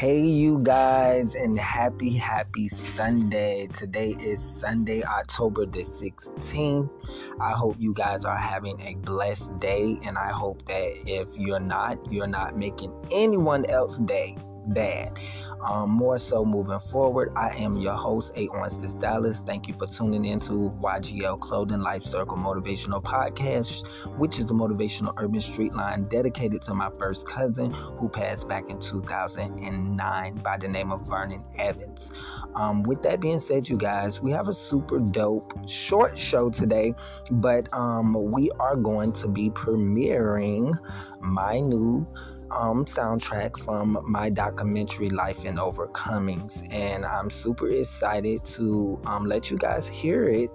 Hey, you guys, and happy, happy Sunday. Today is Sunday, October the 16th. I hope you guys are having a blessed day, and I hope that if you're not, you're not making anyone else's day bad. Um, more so moving forward, I am your host, 816 Dallas. Thank you for tuning in to YGL Clothing Life Circle Motivational Podcast, which is a motivational urban street line dedicated to my first cousin who passed back in 2009 by the name of Vernon Evans. Um, with that being said, you guys, we have a super dope short show today, but um, we are going to be premiering my new um, soundtrack from my documentary Life and Overcomings, and I'm super excited to um, let you guys hear it,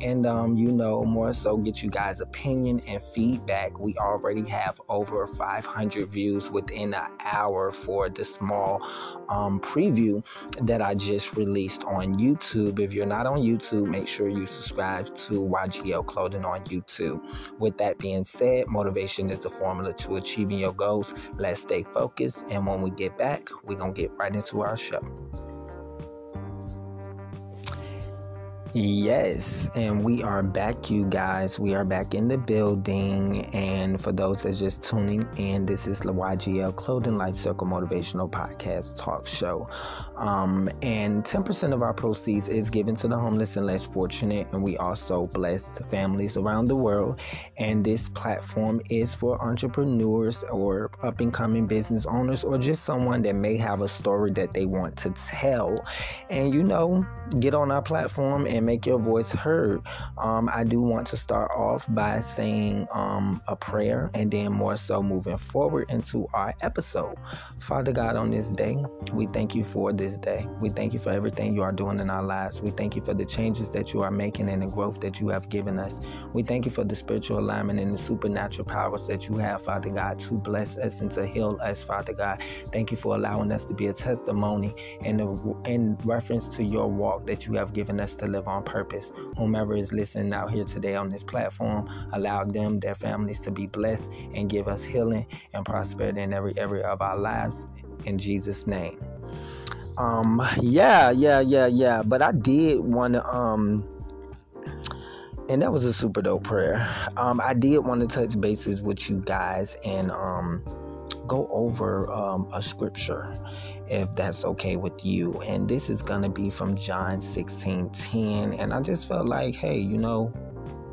and um, you know more so get you guys opinion and feedback. We already have over 500 views within an hour for the small um, preview that I just released on YouTube. If you're not on YouTube, make sure you subscribe to YGL Clothing on YouTube. With that being said, motivation is the formula to achieving your goals. Let's stay focused. And when we get back, we're going to get right into our show. Yes, and we are back, you guys. We are back in the building. And for those that just tuning in, this is the YGL Clothing Life Circle Motivational Podcast Talk Show. Um, and 10% of our proceeds is given to the homeless and less fortunate. And we also bless families around the world. And this platform is for entrepreneurs or up and coming business owners or just someone that may have a story that they want to tell. And, you know, get on our platform and make your voice heard. Um, I do want to start off by saying um, a prayer and then more so moving forward into our episode. Father God, on this day, we thank you for this day. We thank you for everything you are doing in our lives. We thank you for the changes that you are making and the growth that you have given us. We thank you for the spiritual alignment and the supernatural powers that you have, Father God, to bless us and to heal us, Father God. Thank you for allowing us to be a testimony in, in reference to your walk that you have given us to live on on purpose. Whomever is listening out here today on this platform, allow them, their families to be blessed and give us healing and prosperity in every area of our lives. In Jesus' name. Um, yeah, yeah, yeah, yeah. But I did want to, um, and that was a super dope prayer. Um, I did want to touch bases with you guys and, um, go over um, a scripture if that's okay with you. And this is going to be from John 16 10. And I just felt like, hey, you know,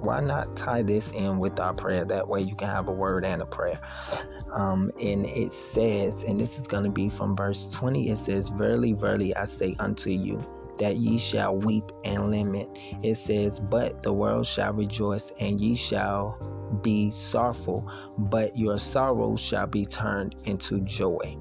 why not tie this in with our prayer? That way you can have a word and a prayer. Um, and it says, and this is going to be from verse 20, it says, Verily, verily, I say unto you, that ye shall weep and lament. It says, But the world shall rejoice, and ye shall be sorrowful, but your sorrow shall be turned into joy.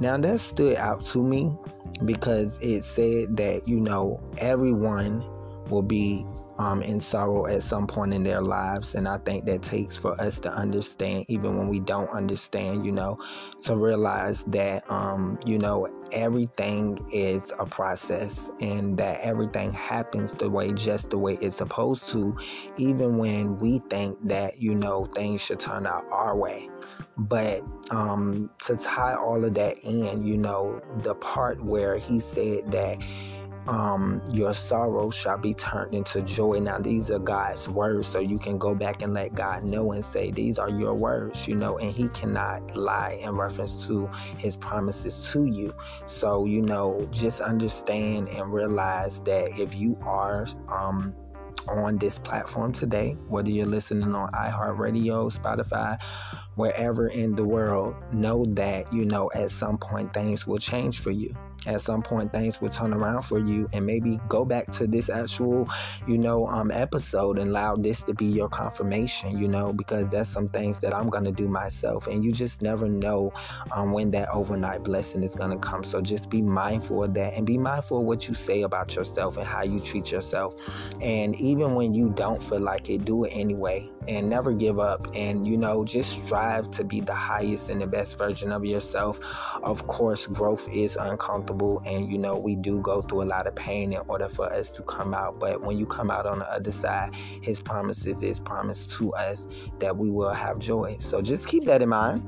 Now that stood out to me because it said that, you know, everyone will be um, in sorrow at some point in their lives. And I think that takes for us to understand, even when we don't understand, you know, to realize that, um, you know, everything is a process and that everything happens the way, just the way it's supposed to, even when we think that, you know, things should turn out our way. But um, to tie all of that in, you know, the part where he said that um, your sorrow shall be turned into joy. Now, these are God's words, so you can go back and let God know and say, These are your words, you know, and He cannot lie in reference to His promises to you. So, you know, just understand and realize that if you are, um, on this platform today, whether you're listening on iHeartRadio, Spotify, wherever in the world, know that, you know, at some point things will change for you at some point things will turn around for you and maybe go back to this actual you know um episode and allow this to be your confirmation you know because that's some things that i'm gonna do myself. And you just never know um, when that overnight blessing is gonna come. So just be mindful of that and be mindful of what you say about yourself and how you treat yourself. And even when you don't feel like it do it anyway and never give up. And you know just strive to be the highest and the best version of yourself. Of course growth is uncomfortable and you know we do go through a lot of pain in order for us to come out. But when you come out on the other side his promises is promised to us that we will have joy. So just keep that in mind.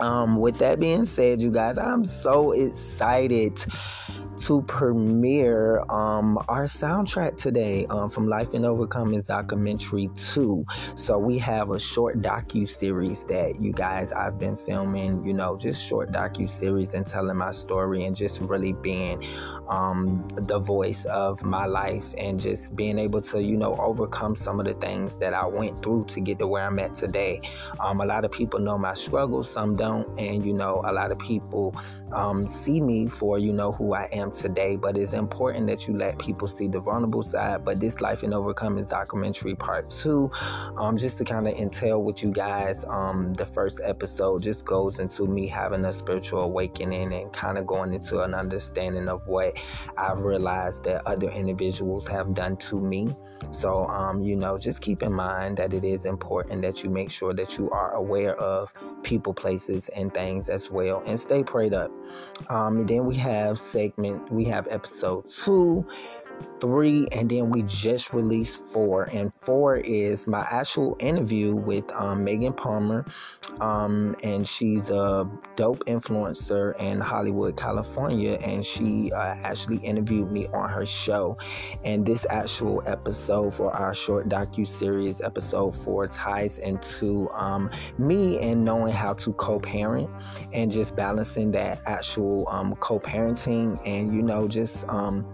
Um, with that being said, you guys, I'm so excited to premiere um, our soundtrack today um, from Life and Overcoming documentary 2. So we have a short docu series that you guys I've been filming, you know, just short docu series and telling my story and just really being um, the voice of my life and just being able to, you know, overcome some of the things that I went through to get to where I'm at today. Um, a lot of people know my struggles, some don't, and you know, a lot of people um, see me for, you know, who I am today, but it's important that you let people see the vulnerable side. But this Life and Overcoming documentary part two, um, just to kind of entail with you guys, um, the first episode just goes into me having a spiritual awakening and kind of going into an understanding of what I've realized that other individuals have done to me. So, um, you know, just keep in mind that it is important that you make sure that you are aware of people, places, and things as well, and stay prayed up. Um, and then we have segment, we have episode two three, and then we just released four. And four is my actual interview with um, Megan Palmer, um, and she's a dope influencer in Hollywood, California, and she uh, actually interviewed me on her show. And this actual episode for our short docu series, episode four, ties into um, me and knowing how to co-parent and just balancing that actual um, co-parenting and you know just um,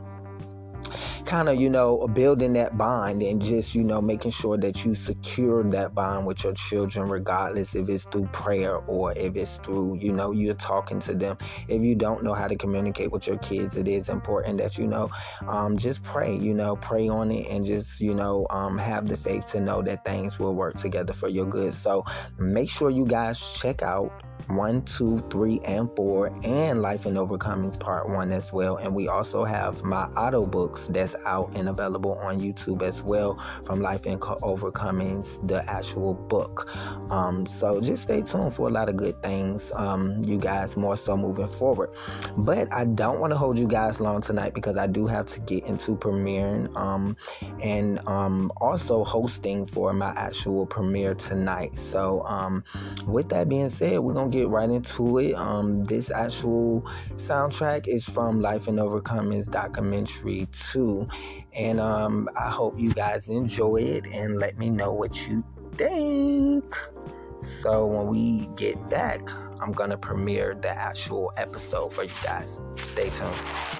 kind of, you know, building that bond and just, you know, making sure that you secure that bond with your children, regardless if it's through prayer or if it's through, you know, you're talking to them. If you don't know how to communicate with your kids, it is important that, you know, um, just pray, you know, pray on it and just, you know, um, have the faith to know that things will work together for your good. So make sure you guys check out one, two, three, and four, and Life and Overcomings Part One as well. And we also have my auto books that's out and available on YouTube as well from Life and Overcomings, the actual book. Um, so just stay tuned for a lot of good things, um, you guys, more so moving forward. But I don't want to hold you guys long tonight because I do have to get into premiering um, and um, also hosting for my actual premiere tonight. So, um, with that being said, we're gonna get right into it. Um, this actual soundtrack is from Life and Overcomings documentary 2. And um, I hope you guys enjoy it and let me know what you think. So when we get back, I'm gonna premiere the actual episode for you guys. Stay tuned.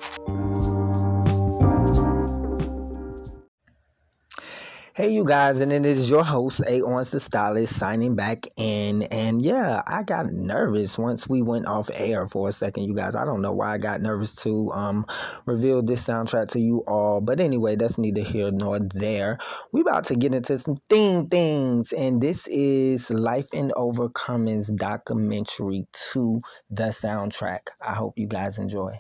Hey, you guys, and it is your host, A. Owens Stylist, signing back in. And yeah, I got nervous once we went off air for a second, you guys. I don't know why I got nervous to um, reveal this soundtrack to you all. But anyway, that's neither here nor there. We about to get into some thing things. And this is Life and Overcomings documentary to the soundtrack. I hope you guys enjoy.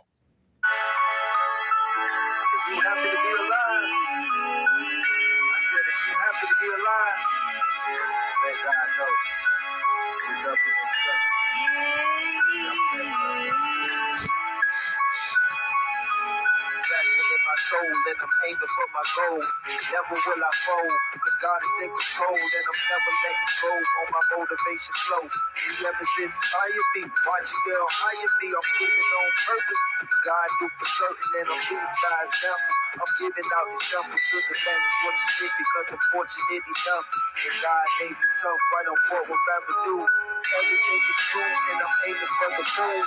Soul and I'm aiming for my goals. Never will I fold, cause God is in control and I'm never letting go on my motivation flow. Whoever's inspired me, watching you hire me, I'm living on purpose. God knew for certain and I'm leading by example. I'm giving out these samples to the less fortunate because I'm fortunate enough. And God made me tough right on board with revenue. Everything is true and I'm aiming for the moon.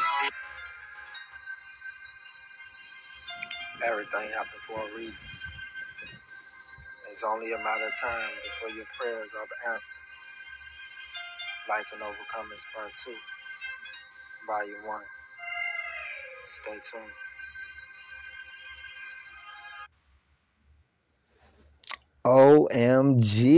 Everything happens for a reason. It's only a matter of time before your prayers are answered. Life and Overcoming Part 2, Volume 1. Stay tuned. OMG.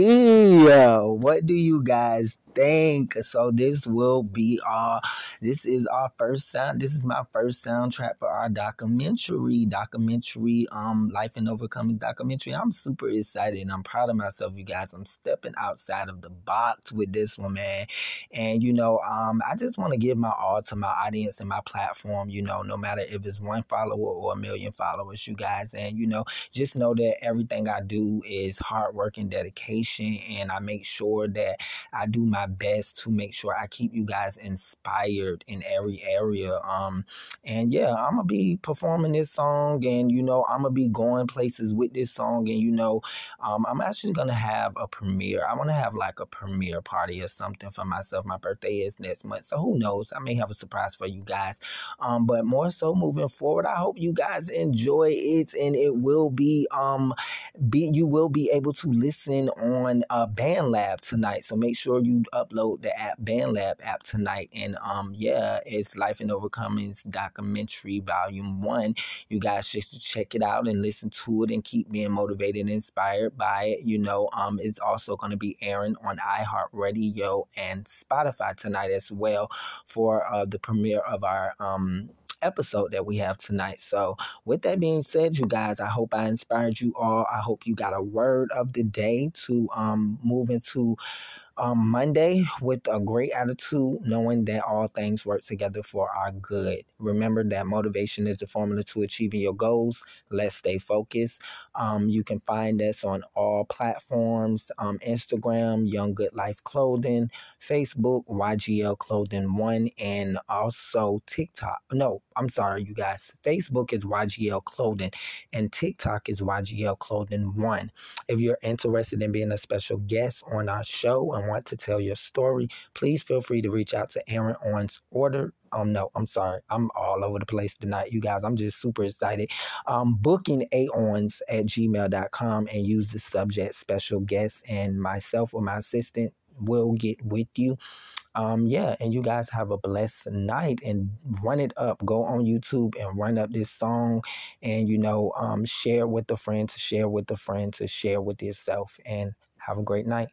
What do you guys think. So this will be our this is our first sound this is my first soundtrack for our documentary. Documentary, um Life and Overcoming documentary. I'm super excited and I'm proud of myself, you guys. I'm stepping outside of the box with this one, man. And you know, um, I just want to give my all to my audience and my platform, you know, no matter if it's one follower or a million followers, you guys. And you know, just know that everything I do is hard work and dedication and I make sure that I do my my best to make sure I keep you guys inspired in every area. Um, and yeah, I'm gonna be performing this song, and you know, I'm gonna be going places with this song, and you know, um, I'm actually gonna have a premiere. I want to have like a premiere party or something for myself. My birthday is next month, so who knows? I may have a surprise for you guys. Um, but more so moving forward, I hope you guys enjoy it, and it will be um be you will be able to listen on uh, BandLab tonight. So make sure you upload the app BandLab app tonight. And um yeah, it's Life and Overcoming's documentary volume one. You guys should check it out and listen to it and keep being motivated and inspired by it. You know, um it's also going to be airing on iHeartRadio and Spotify tonight as well for uh, the premiere of our um episode that we have tonight. So, with that being said, you guys, I hope I inspired you all. I hope you got a word of the day to um, move into um, Monday with a great attitude, knowing that all things work together for our good. Remember that motivation is the formula to achieving your goals. Let's stay focused. Um, you can find us on all platforms um, Instagram, Young Good Life Clothing, Facebook, YGL Clothing One, and also TikTok. No, I'm sorry, you guys. Facebook is YGL Clothing, and TikTok is YGL Clothing One. If you're interested in being a special guest on our show and want to tell your story, please feel free to reach out to Aaron Owens Order. Um, no, I'm sorry. I'm all over the place tonight, you guys. I'm just super excited. Um, booking aons at gmail.com and use the subject special guest, and myself or my assistant will get with you. Um, yeah, and you guys have a blessed night and run it up. Go on YouTube and run up this song and you know, um, share with a friend to share with a friend to share with yourself and have a great night.